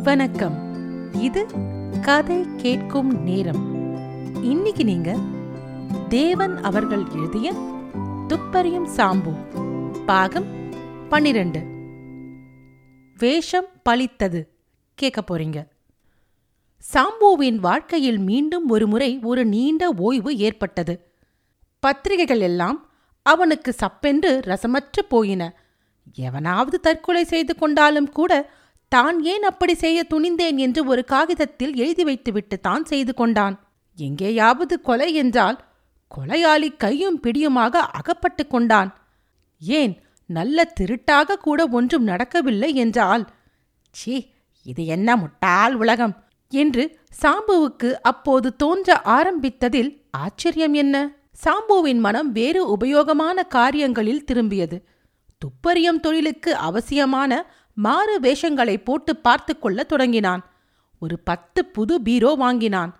வணக்கம். இது கதை கேட்கும் நேரம். இன்னைக்கு நீங்க தேவன் அவர்கள் எழுதிய துப்பறியும் சாம்பு பாகம் பன்னிரண்டு. வேஷம் பழித்தது. கேட்க போறீங்க. சாம்புவின் வாழ்க்கையில் மீண்டும் ஒருமுறை ஒரு நீண்ட ஓய்வு ஏற்பட்டது. பத்திரிகைகள் எல்லாம் அவனுக்கு சப்பென்று ரசமற்று போயின. எவனாவது தற்கொலை செய்து கொண்டாலும் கூட தான் ஏன் அப்படி செய்ய துணிந்தேன் என்று ஒரு காகிதத்தில் எழுதி வைத்துவிட்டு தான் செய்து கொண்டான். எங்கேயாவது கொலை என்றால் கொலையாளி கையும் பிடியுமாக அகப்பட்டு கொண்டான். ஏன் நல்ல திருட்டாக கூட ஒன்றும் நடக்கவில்லை என்றால் சீ இது என்ன முட்டாள் உலகம் என்று சாம்புவுக்கு அப்போது தோன்ற ஆரம்பித்ததில் ஆச்சரியம் என்ன? சாம்புவின் மனம் வேறு உபயோகமான காரியங்களில் திரும்பியது. துப்பறியும் தொழிலுக்கு அவசியமான மாறு வேஷங்களை போட்டு பார்த்து கொள்ளத் தொடங்கினான். ஒரு பத்து புது பீரோ வாங்கினான்.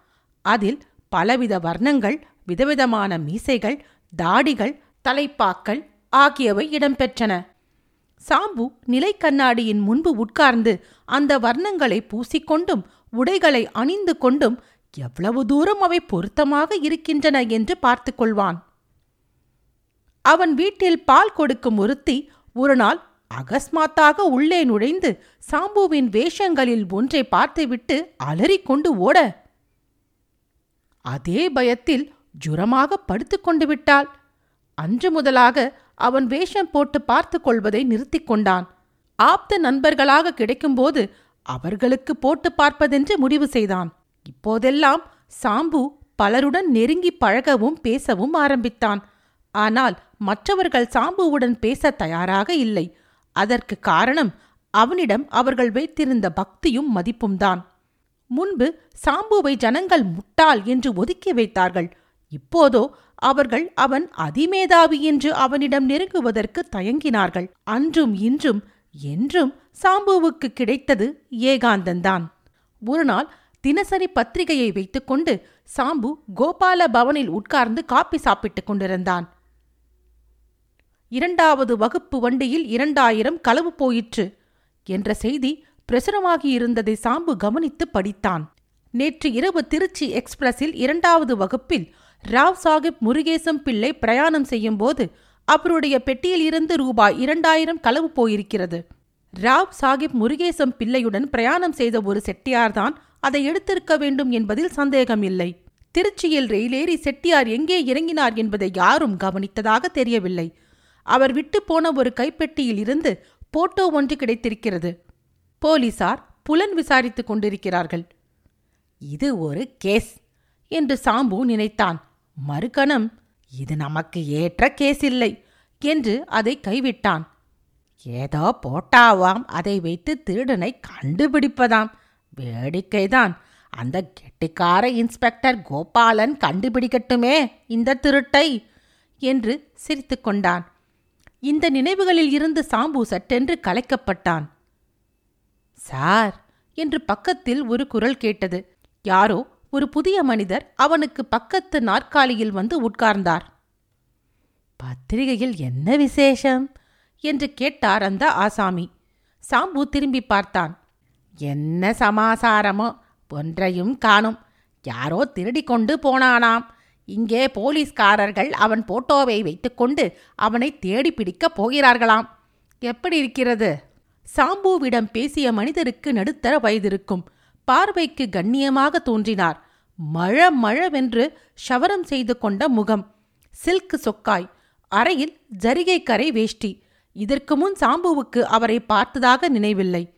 அதில் பலவித வர்ணங்கள் விதவிதமான மீசைகள் தாடிகள் தலைப்பாக்கள் ஆகியவை இடம்பெற்றன. சாம்பு நிலை கண்ணாடியின் முன்பு உட்கார்ந்து அந்த வர்ணங்களை பூசிக்கொண்டும் உடைகளை அணிந்து கொண்டும் எவ்வளவு தூரம் அவை பொருத்தமாக இருக்கின்றன என்று பார்த்து கொள்வான். அவன் வீட்டில் பால் கொடுக்கும் ஒருத்தி ஒரு நாள் அகஸ்மாத்தாக உள்ளே நுழைந்து சாம்புவின் வேஷங்களில் ஒன்றை பார்த்துவிட்டு அலறிக்கொண்டு ஓட. அதே பயத்தில் ஜுரமாக படுத்துக்கொண்டு விட்டாள். அன்று முதலாக அவன் வேஷம் போட்டு பார்த்து கொள்வதை நிறுத்திக் கொண்டான். ஆப்த நண்பர்களாக கிடைக்கும்போது அவர்களுக்கு போட்டு பார்ப்பதென்று முடிவு செய்தான். இப்போதெல்லாம் சாம்பு பலருடன் நெருங்கி பழகவும் பேசவும் ஆரம்பித்தான். ஆனால் மற்றவர்கள் சாம்புவுடன் பேச தயாராக இல்லை. அதற்கு காரணம் அவனிடம் அவர்கள் வைத்திருந்த பக்தியும் மதிப்பும்தான். முன்பு சாம்புவை ஜனங்கள் முட்டாள் என்று ஒதுக்கி வைத்தார்கள். இப்போதோ அவர்கள் அவன் அதிமேதாவி என்று அவனிடம் நெருங்குவதற்கு தயங்கினார்கள். அன்றும் இன்றும் என்றும் சாம்புவுக்கு கிடைத்தது ஏகாந்தந்தான். ஒருநாள் தினசரி பத்திரிகையை வைத்துக்கொண்டு சாம்பு கோபால பவனில் உட்கார்ந்து காப்பி சாப்பிட்டுக் கொண்டிருந்தான். இரண்டாவது வகுப்பு வண்டியில் இரண்டாயிரம் களவு போயிற்று என்ற செய்தி பிரசுரமாகியிருந்ததை சாம்பு கவனித்து படித்தான். நேற்று இரவு திருச்சி எக்ஸ்பிரஸில் இரண்டாவது வகுப்பில் ராவ் சாஹிப் முருகேசம் பிள்ளை பிரயாணம் செய்யும்போது அவருடைய பெட்டியில் இருந்து ரூபாய் இரண்டாயிரம் களவு போயிருக்கிறது. ராவ் சாஹிப் முருகேசம் பிள்ளையுடன் பிரயாணம் செய்த ஒரு செட்டியார்தான் அதை எடுத்திருக்க வேண்டும் என்பதில் சந்தேகமில்லை. திருச்சியில் ரயிலேறி செட்டியார் எங்கே இறங்கினார் என்பதை யாரும் கவனித்ததாக தெரியவில்லை. அவர் விட்டு போன ஒரு கைப்பெட்டியில் இருந்து போட்டோ ஒன்று கிடைத்திருக்கிறது. போலீசார் புலன் விசாரித்துக் கொண்டிருக்கிறார்கள். இது ஒரு கேஸ் என்று சாம்பு நினைத்தான். மறுகணம் இது நமக்கு ஏற்ற கேஸ் இல்லை என்று அதை கைவிட்டான். ஏதோ போட்டாவாம் அதை வைத்து திருடனை கண்டுபிடிப்பதாம். வேடிக்கைதான். அந்த கெட்டிக்கார இன்ஸ்பெக்டர் கோபாலன் கண்டுபிடிக்கட்டுமே இந்த திருட்டை என்று சிரித்து கொண்டான். இந்த நினைவுகளில் இருந்து சாம்பு சட்டென்று கலைக்கப்பட்டான். சார் என்று பக்கத்தில் ஒரு குரல் கேட்டது. யாரோ ஒரு புதிய மனிதர் அவனுக்கு பக்கத்து நாற்காலியில் வந்து உட்கார்ந்தார். பத்திரிகையில் என்ன விசேஷம்? என்று கேட்டார் அந்த ஆசாமி. சாம்பு திரும்பி பார்த்தான். என்ன சமாசாரமோ ஒன்றையும் காணும். யாரோ திருடி கொண்டு போனானாம். இங்கே போலீஸ்காரர்கள் அவன் போட்டோவை வைத்துக்கொண்டு அவனை தேடி பிடிக்கப் போகிறார்களாம். எப்படி இருக்கிறது? சாம்புவிடம் பேசிய மனிதருக்கு நடுத்தர வயதிருக்கும். பார்வைக்கு கண்ணியமாக தோன்றினார். மழ மழவென்று ஷவரம் செய்து கொண்ட முகம். சில்க் சொக்காய். அறையில் ஜரிகை கரை வேஷ்டி. இதற்கு முன் சாம்புவுக்கு அவரை பார்த்ததாக நினைவில்லை.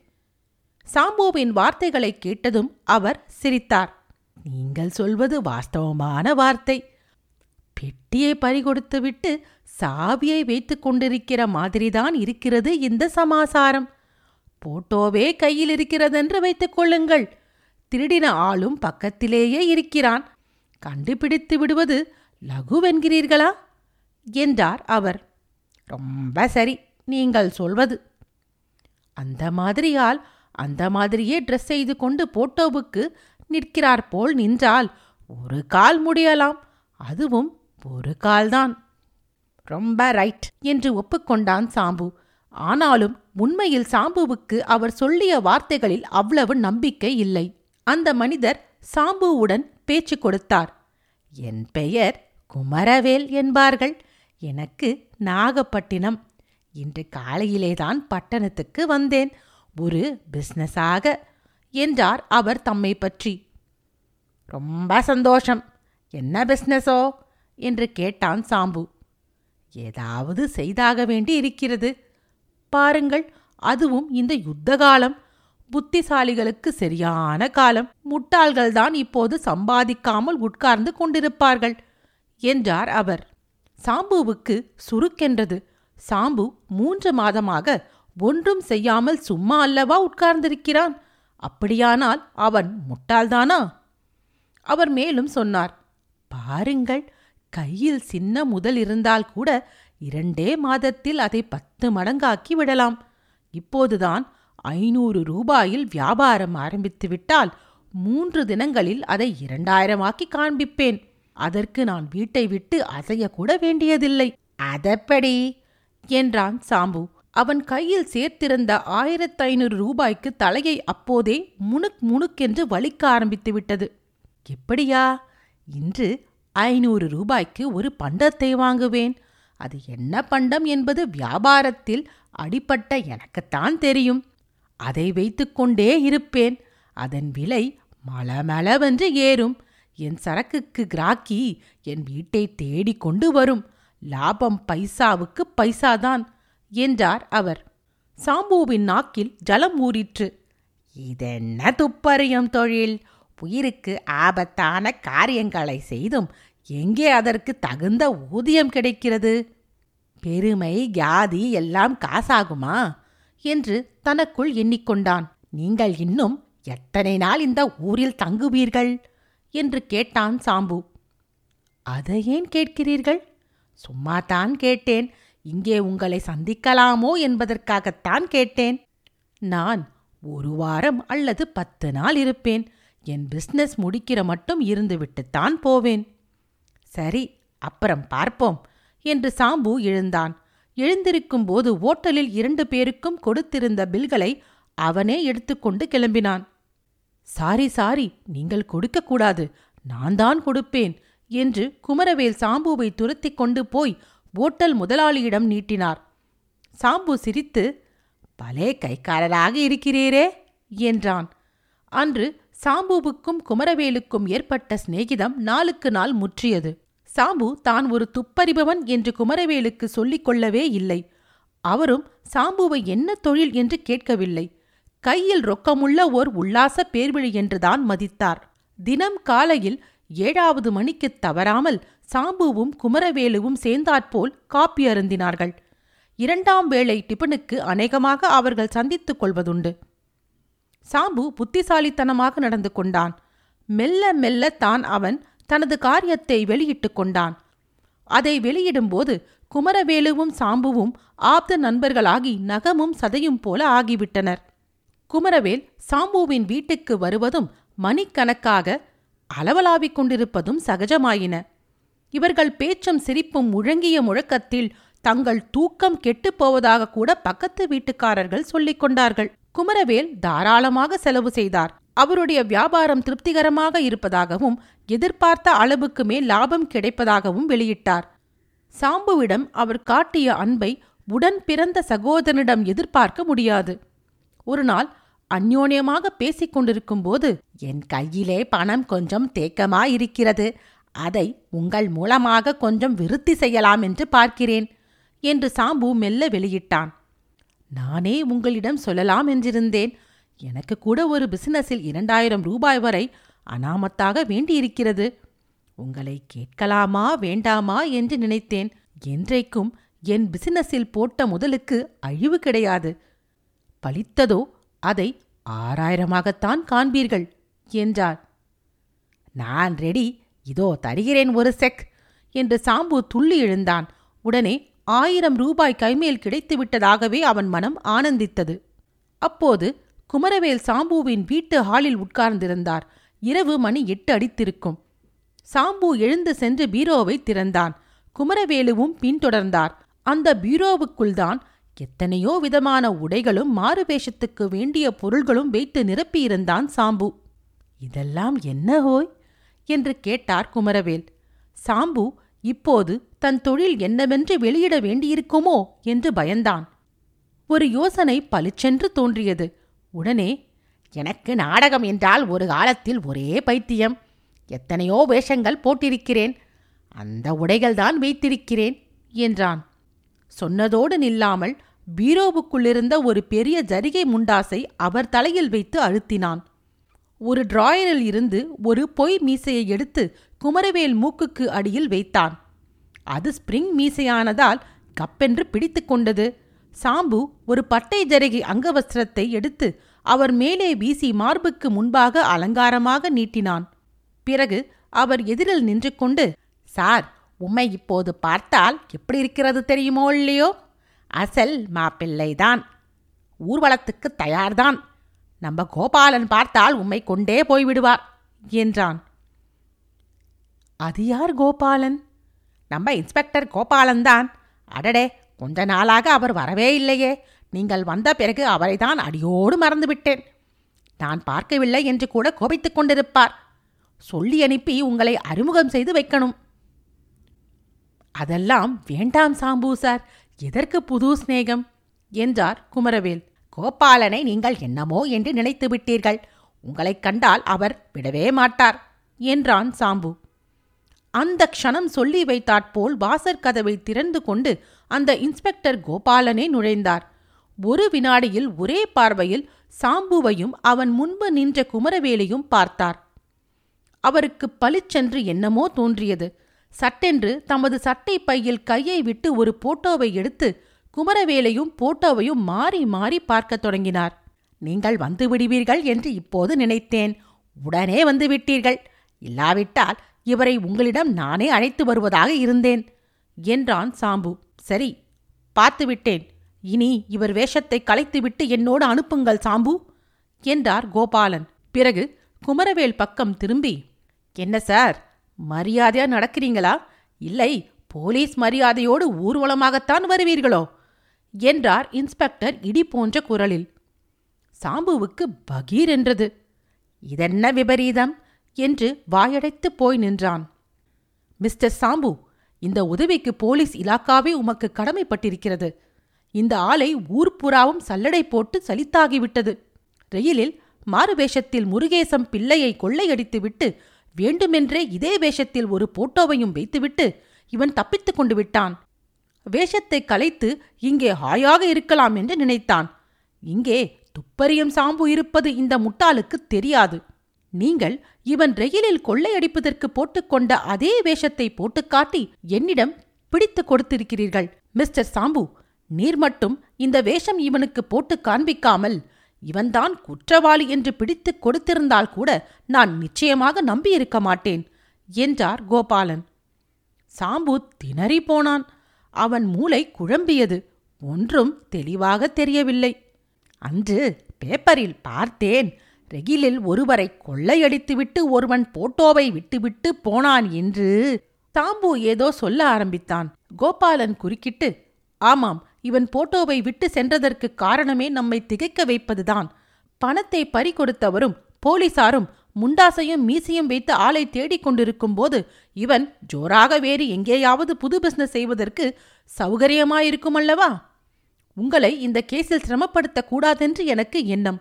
சாம்புவின் வார்த்தைகளை கேட்டதும் அவர் சிரித்தார். நீங்கள் சொல்வது வாஸ்தவமான வார்த்தை. பெட்டியை பறிகொடுத்துவிட்டு சாவியை வைத்துக் கொண்டிருக்கிற மாதிரிதான் இருக்கிறது இந்த சமாசாரம். போட்டோவே கையில் இருக்கிறதென்று வைத்துக் கொள்ளுங்கள். திருடின ஆளும் பக்கத்திலேயே இருக்கிறான். கண்டுபிடித்து விடுவது லகுவென்கிறீர்களா? என்றார் அவர். ரொம்ப சரி நீங்கள் சொல்வது. அந்த மாதிரியால் அந்த மாதிரியே ட்ரெஸ் செய்து கொண்டு போட்டோவுக்கு நிற்கிறார் போல் நின்றால் ஒரு கால் முடியலாம். அதுவும் ஒரு கால்தான். ரொம்ப ரைட் என்று ஒப்புக்கொண்டான் சாம்பு. ஆனாலும் உண்மையில் சாம்புவுக்கு அவர் சொல்லிய வார்த்தைகளில் அவ்வளவு நம்பிக்கை இல்லை. அந்த மனிதர் சாம்புவுடன் பேச்சு கொடுத்தார். என் பெயர் குமரவேல் என்பார்கள். எனக்கு நாகப்பட்டினம். இன்று காலையிலேதான் பட்டணத்துக்கு வந்தேன். ஒரு பிசினஸாக என்றார் அவர் தம்மை பற்றி. ரொம்ப சந்தோஷம். என்ன பிசினஸோ என்று கேட்டான் சாம்பு. ஏதாவது செய்தாக வேண்டி இருக்கிறது. பாருங்கள் அதுவும் இந்த யுத்த காலம். புத்திசாலிகளுக்கு சரியான காலம். முட்டாள்கள்தான் இப்போது சம்பாதிக்காமல் உட்கார்ந்து கொண்டிருப்பார்கள் என்றார் அவர். சாம்புவுக்கு சுருக்கென்றது. சாம்பு மூன்று மாதமாக ஒன்றும் செய்யாமல் சும்மா அல்லவா உட்கார்ந்திருக்கிறான்? அப்படியானால் அவன் முட்டாள்தானா? அவர் மேலும் சொன்னார் பாருங்கள் கையில் சின்ன முதல் இருந்தால் கூட இரண்டே மாதத்தில் அதை பத்து மடங்காக்கி விடலாம். இப்போதுதான் ஐநூறு ரூபாயில் வியாபாரம் ஆரம்பித்து விட்டால் மூன்று தினங்களில் அதை இரண்டாயிரமாக்கி காண்பிப்பேன். அதற்கு நான் வீட்டை விட்டு அசையக்கூட வேண்டியதில்லை. அதப்படி என்றான் சாம்பு. அவன் கையில் சேர்த்திருந்த ஆயிரத்து ஐநூறு ரூபாய்க்கு தலையை அப்போதே முணுக் முணுக்கென்று வலிக்க ஆரம்பித்து விட்டது எப்படியா? இன்று ஐநூறு ரூபாய்க்கு ஒரு பண்டத்தை வாங்குவேன். அது என்ன பண்டம் என்பது வியாபாரத்தில் அடிப்பட்ட எனக்குத்தான் தெரியும். அதை வைத்துக்கொண்டே இருப்பேன். அதன் விலை மலமளவென்று ஏறும். என் சரக்குக்கு கிராக்கி என் வீட்டை தேடிக் கொண்டு வரும். லாபம் பைசாவுக்கு பைசாதான். என்றார் அவர். சாம்புவின் நாக்கில் ஜலம் ஊறிற்று. இதென்ன துப்பறியும் தொழில்? உயிருக்கு ஆபத்தான காரியங்களை செய்தும் எங்கே அதற்கு தகுந்த ஊதியம் கிடைக்கிறது? பெருமை கியாதி எல்லாம் காசாகுமா? என்று தனக்குள் எண்ணிக்கொண்டான். நீங்கள் இன்னும் எத்தனை நாள் இந்த ஊரில் தங்குவீர்கள்? என்று கேட்டான் சாம்பு. அதை ஏன் கேட்கிறீர்கள்? சும்மாதான் கேட்டேன். இங்கே உங்களை சந்திக்கலாமோ என்பதற்காகத்தான் கேட்டேன். நான் ஒரு வாரம் அல்லது பத்து நாள் இருப்பேன். என் பிஸ்னஸ் முடிக்கிற மட்டும் இருந்துவிட்டுத்தான் போவேன். சரி அப்புறம் பார்ப்போம் என்று சாம்பு எழுந்தான். எழுந்திருக்கும் போது ஓட்டலில் இரண்டு பேருக்கும் கொடுத்திருந்த பில்களை அவனே எடுத்துக்கொண்டு கிளம்பினான். சாரி சாரி நீங்கள் கொடுக்கக்கூடாது. நான் தான் கொடுப்பேன் என்று குமரவேல் சாம்புவை துரத்திக் கொண்டு போய் ஓட்டல் முதலாளியிடம் நீட்டினார். சாம்பு சிரித்து பலே கைக்காரராக இருக்கிறீரே என்றான். அன்று சாம்புவுக்கும் குமரவேலுக்கும் ஏற்பட்ட சிநேகிதம் நாளுக்கு நாள் முற்றியது. சாம்பு தான் ஒரு துப்பறிபவன் என்று குமரவேலுக்கு சொல்லிக் கொள்ளவே இல்லை. அவரும் சாம்புவை என்ன தொழில் என்று கேட்கவில்லை. கையில் ரொக்கமுள்ள ஓர் உல்லாச பேர்விழி என்றுதான் மதித்தார். தினம் காலையில் ஏழாவது மணிக்குத் தவறாமல் சாம்புவும் குமரவேலுவும் சேர்ந்தாற்போல் காப்பி அருந்தினார்கள். இரண்டாம் வேளை டிபனுக்கு அநேகமாக அவர்கள் சந்தித்துக் கொள்வதுண்டு. சாம்பு புத்திசாலித்தனமாக நடந்து கொண்டான். மெல்ல மெல்ல தான் அவன் தனது காரியத்தை வெளியிட்டுக் கொண்டான். அதை வெளியிடும்போது குமரவேலுவும் சாம்புவும் ஆப்த நண்பர்களாகி நகமும் சதையும் போல ஆகிவிட்டனர். குமரவேல் சாம்புவின் வீட்டுக்கு வருவதும் மணிக்கணக்காக அளவலாவிக் கொண்டிருப்பதும் சகஜமாயின. இவர்கள் பேச்சும் சிரிப்பும் முழங்கிய முழக்கத்தில் தங்கள் தூக்கம் கெட்டுப்போவதாக கூட பக்கத்து வீட்டுக்காரர்கள் சொல்லிக் கொண்டார்கள். குமரவேல் தாராளமாக செலவு செய்தார். அவருடைய வியாபாரம் திருப்திகரமாக இருப்பதாகவும் எதிர்பார்த்த அளவுக்கு மேல் லாபம் கிடைப்பதாகவும் வெளியிட்டார். சாம்புவிடம் அவர் காட்டிய அன்பை உடன் பிறந்த சகோதரனிடம் எதிர்பார்க்க முடியாது. ஒரு நாள் அந்யோன்யமாக பேசிக் கொண்டிருக்கும்போது என் கையிலே பணம் கொஞ்சம் தேக்கமாயிருக்கிறது. அதை உங்கள் மூலமாக கொஞ்சம் விருத்தி செய்யலாம் என்று பார்க்கிறேன் என்று சாம்பு மெல்ல வெளியிட்டான். நானே உங்களிடம் சொல்லலாம் என்றிருந்தேன். எனக்கு கூட ஒரு பிசினஸில் இரண்டாயிரம் ரூபாய் வரை அனாமத்தாக வேண்டியிருக்கிறது. உங்களை கேட்கலாமா வேண்டாமா என்று நினைத்தேன். என்றைக்கும் என் பிசினஸில் போட்ட முதலுக்கு அழிவு கிடையாது. பலித்ததோ அதை ஆறாயிரமாகத்தான் காண்பீர்கள் என்றார். நான் ரெடி இதோ தருகிறேன் ஒரு செக் என்று சாம்பு துள்ளி எழுந்தான். உடனே ஆயிரம் ரூபாய் கைமேல் கிடைத்து விட்டதாகவே அவன் மனம் ஆனந்தித்தது. அப்போது குமரவேல் சாம்புவின் வீட்டு ஹாலில் உட்கார்ந்திருந்தார். இரவு மணி எட்டு அடித்திருக்கும். சாம்பு எழுந்து சென்று பீரோவை திறந்தான். குமரவேலுவும் பின்தொடர்ந்தார். அந்த பீரோவுக்குள்தான் எத்தனையோ விதமான உடைகளும் மாறுவேஷத்துக்கு வேண்டிய பொருள்களும் வைத்து நிரப்பியிருந்தான் சாம்பு. இதெல்லாம் என்ன ஹோய்? என்று கேட்டார் குமரவேல். சாம்பு இப்போது தன் தொழில் என்னவென்று வெளியிட வேண்டியிருக்குமோ? என்று பயந்தான். ஒரு யோசனை பளிச்சென்று தோன்றியது. உடனே எனக்கு நாடகம் என்றால் ஒரு காலத்தில் ஒரே பைத்தியம். எத்தனையோ வேஷங்கள் போட்டிருக்கிறேன். அந்த உடைகள்தான் வைத்திருக்கிறேன் என்றான். சொன்னதோடு நில்லாமல் பீரோவுக்குள்ளிருந்த ஒரு பெரிய ஜரிகை முண்டாசை அவர் தலையில் வைத்து அழுத்தினான். ஒரு டிராயரில் இருந்து ஒரு பொய் மீசையை எடுத்து குமரவேல் மூக்குக்கு அடியில் வைத்தான். அது ஸ்பிரிங் மீசையானதால் கப்பென்று பிடித்து கொண்டது. சாம்பு ஒரு பட்டை ஜருகி அங்கவஸ்திரத்தை எடுத்து அவர் மேலே வீசி மார்புக்கு முன்பாக அலங்காரமாக நீட்டினான். பிறகு அவர் எதிரில் நின்று கொண்டு சார் உம்மை இப்போது பார்த்தால் எப்படி இருக்கிறது தெரியுமோ இல்லையோ? அசல் மாப்பிள்ளைதான். ஊர்வலத்துக்கு தயார்தான். நம்ம கோபாலன் பார்த்தால் உம்மை கொண்டே போய்விடுவார் என்றான். அது யார் கோபாலன்? நம்ம இன்ஸ்பெக்டர் கோபாலன் தான் அடடே கொஞ்ச நாளாக அவர் வரவே இல்லையே. நீங்கள் வந்த பிறகு அவரைதான் அடியோடு மறந்துவிட்டேன். நான் பார்க்கவில்லை என்று கூட கோபித்துக் கொண்டிருப்பார். சொல்லி அனுப்பி உங்களை அறிமுகம் செய்து வைக்கணும். அதெல்லாம் வேண்டாம் சாம்பு சார். எதற்கு புது சிநேகம்? என்றார் குமரவேல். கோபாலனை நீங்கள் என்னமோ என்று நினைத்து விட்டீர்கள். உங்களைக் கண்டால் அவர் விடவே மாட்டார் என்றான் சாம்பு. அந்த க்ஷணம் சொல்லி வைத்தாற்போல் வாசற்கதவை திறந்து கொண்டு அந்த இன்ஸ்பெக்டர் கோபாலனே நுழைந்தார். ஒரு வினாடியில் ஒரே பார்வையில் சாம்புவையும் அவன் முன்பு நின்ற குமரவேலையும் பார்த்தார். அவருக்கு பளிச்சென்று என்னமோ தோன்றியது. சட்டென்று தமது சட்டை பையில் கையை விட்டு ஒரு போட்டோவை எடுத்து குமரவேலையும் போட்டோவையும் மாறி மாறி பார்க்கத் தொடங்கினார். நீங்கள் வந்து விடுவீர்கள் என்று இப்போது நினைத்தேன். உடனே வந்து விட்டீர்கள். இல்லாவிட்டால் இவரை உங்களிடம் நானே அழைத்து வருவதாக இருந்தேன் என்றான் சாம்பு. சரி பார்த்துவிட்டேன் இனி இவர் வேஷத்தை கலைத்துவிட்டு என்னோடு அனுப்புங்கள் சாம்பு என்றார் கோபாலன். பிறகு குமரவேல் பக்கம் திரும்பி என்ன சார் மரியாதையா நடக்கிறீங்களா? இல்லை போலீஸ் மரியாதையோடு ஊர்வலமாகத்தான் வருவீர்களோ? என்றார் இன்ஸ்பெக்டர் இடி போன்ற குரலில். சாம்புவுக்கு பகீர் என்றது. இதென்ன விபரீதம்? என்று வாயடைத்து போய் நின்றான். மிஸ்டர் சாம்பு இந்த உதவிக்கு போலீஸ் இலாக்காவே உமக்கு கடமைப்பட்டிருக்கிறது. இந்த ஆளை ஊர்புறாவும் சல்லடை போட்டு சலித்தாகிவிட்டது. ரயிலில் மாறுவேஷத்தில் முருகேசம் பிள்ளையை கொள்ளையடித்துவிட்டு வேண்டுமென்றே இதே வேஷத்தில் ஒரு போட்டோவையும் வைத்துவிட்டு இவன் தப்பித்துக் கொண்டு விட்டான். வேஷத்தை கலைத்து இங்கே ஹாயாக இருக்கலாம் என்று நினைத்தான். இங்கே துப்பறியும் சாம்பு இருப்பது இந்த முட்டாளுக்கு தெரியாது. நீங்கள் இவன் ரயிலில் கொள்ளையடிப்பதற்கு போட்டுக்கொண்ட அதே வேஷத்தை போட்டுக்காட்டி என்னிடம் பிடித்து கொடுத்திருக்கிறீர்கள். மிஸ்டர் சாம்பு நீர் மட்டும் இந்த வேஷம் இவனுக்கு போட்டு காண்பிக்காமல் இவன்தான் குற்றவாளி என்று பிடித்து கொடுத்திருந்தால் கூட நான் நிச்சயமாக நம்பியிருக்க மாட்டேன் என்றார் கோபாலன். சாம்பு திணறி போனான். அவன் மூளை குழம்பியது. ஒன்றும் தெளிவாக தெரியவில்லை. அன்று பேப்பரில் பார்த்தேன். ரெகிலில் ஒருவரை கொள்ளையடித்துவிட்டு ஒருவன் போட்டோவை விட்டுவிட்டு போனான் என்று தாம்பு ஏதோ சொல்ல ஆரம்பித்தான். கோபாலன் குறுக்கிட்டு ஆமாம் இவன் போட்டோவை விட்டு சென்றதற்கு காரணமே நம்மை திகைக்க வைப்பதுதான். பணத்தை பறிகொடுத்தவரும் போலீசாரும் முண்டாசையும் மீசையும் வைத்து ஆளை தேடிக் கொண்டிருக்கும் போது இவன் ஜோராக வேறு எங்கேயாவது புது பிசினஸ் செய்வதற்கு சௌகரியமாயிருக்கும் அல்லவா? உங்களை இந்த கேஸில் சிரமப்படுத்தக்கூடாதென்று எனக்கு எண்ணம்.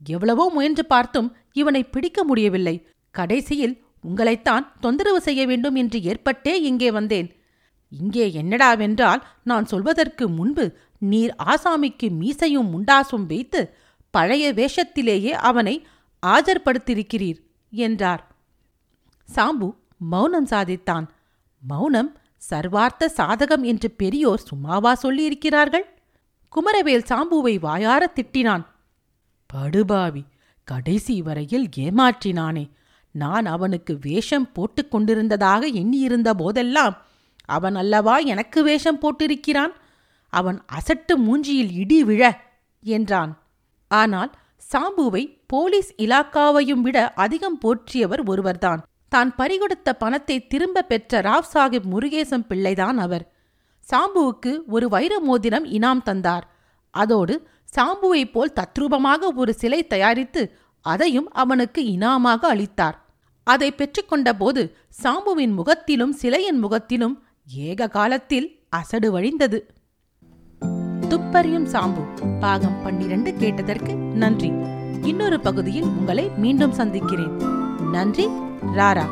எவ்வளவோ முயன்று பார்த்தும் இவனை பிடிக்க முடியவில்லை. கடைசியில் உங்களைத்தான் தொந்தரவு செய்ய வேண்டும் என்று ஏற்பட்டே இங்கே வந்தேன். இங்கே என்னடாவென்றால் நான் சொல்வதற்கு முன்பு நீர் ஆசாமிக்கு மீசையும் முண்டாசும் வைத்து பழைய வேஷத்திலேயே அவனை ஆஜர்படுத்தியிருக்கிறீர் என்றார். சாம்பு மௌனம் சாதித்தான். மௌனம் சர்வார்த்த சாதகம் என்று பெரியோர் சும்மாவா சொல்லியிருக்கிறார்கள்? குமரவேல் சாம்புவை வாயார திட்டினான். படுபாவி கடைசி வரையில் ஏமாற்றினானே. நான் அவனுக்கு வேஷம் போட்டுக் கொண்டிருந்ததாக எண்ணியிருந்த போதெல்லாம் அவன் அல்லவா எனக்கு வேஷம் போட்டிருக்கிறான்? அவன் அசட்டு மூஞ்சியில் இடி விழ என்றான். ஆனால் சாம்புவை போலீஸ் இலாக்காவையும் விட அதிகம் போற்றியவர் ஒருவர்தான். தான் பறிகொடுத்த பணத்தை திரும்ப பெற்ற ராவ் சாஹிப் முருகேசம் பிள்ளைதான் அவர். சாம்புவுக்கு ஒரு வைர மோதிரம் இனாம் தந்தார். அதோடு சாம்புவைப் போல் தத்ரூபமாக ஒரு சிலை தயாரித்து அதையும் அவனுக்கு இனாமாக அளித்தார். அதை பெற்றுக்கொண்டபோது சாம்புவின் முகத்திலும் சிலையின் முகத்திலும் ஏக காலத்தில் அசடு வழிந்தது. துப்பறியும் சாம்பு பாகம் பன்னிரண்டு கேட்டதற்கு நன்றி. இன்னொரு பகுதியில் உங்களை மீண்டும் சந்திக்கிறேன். நன்றி ராரா.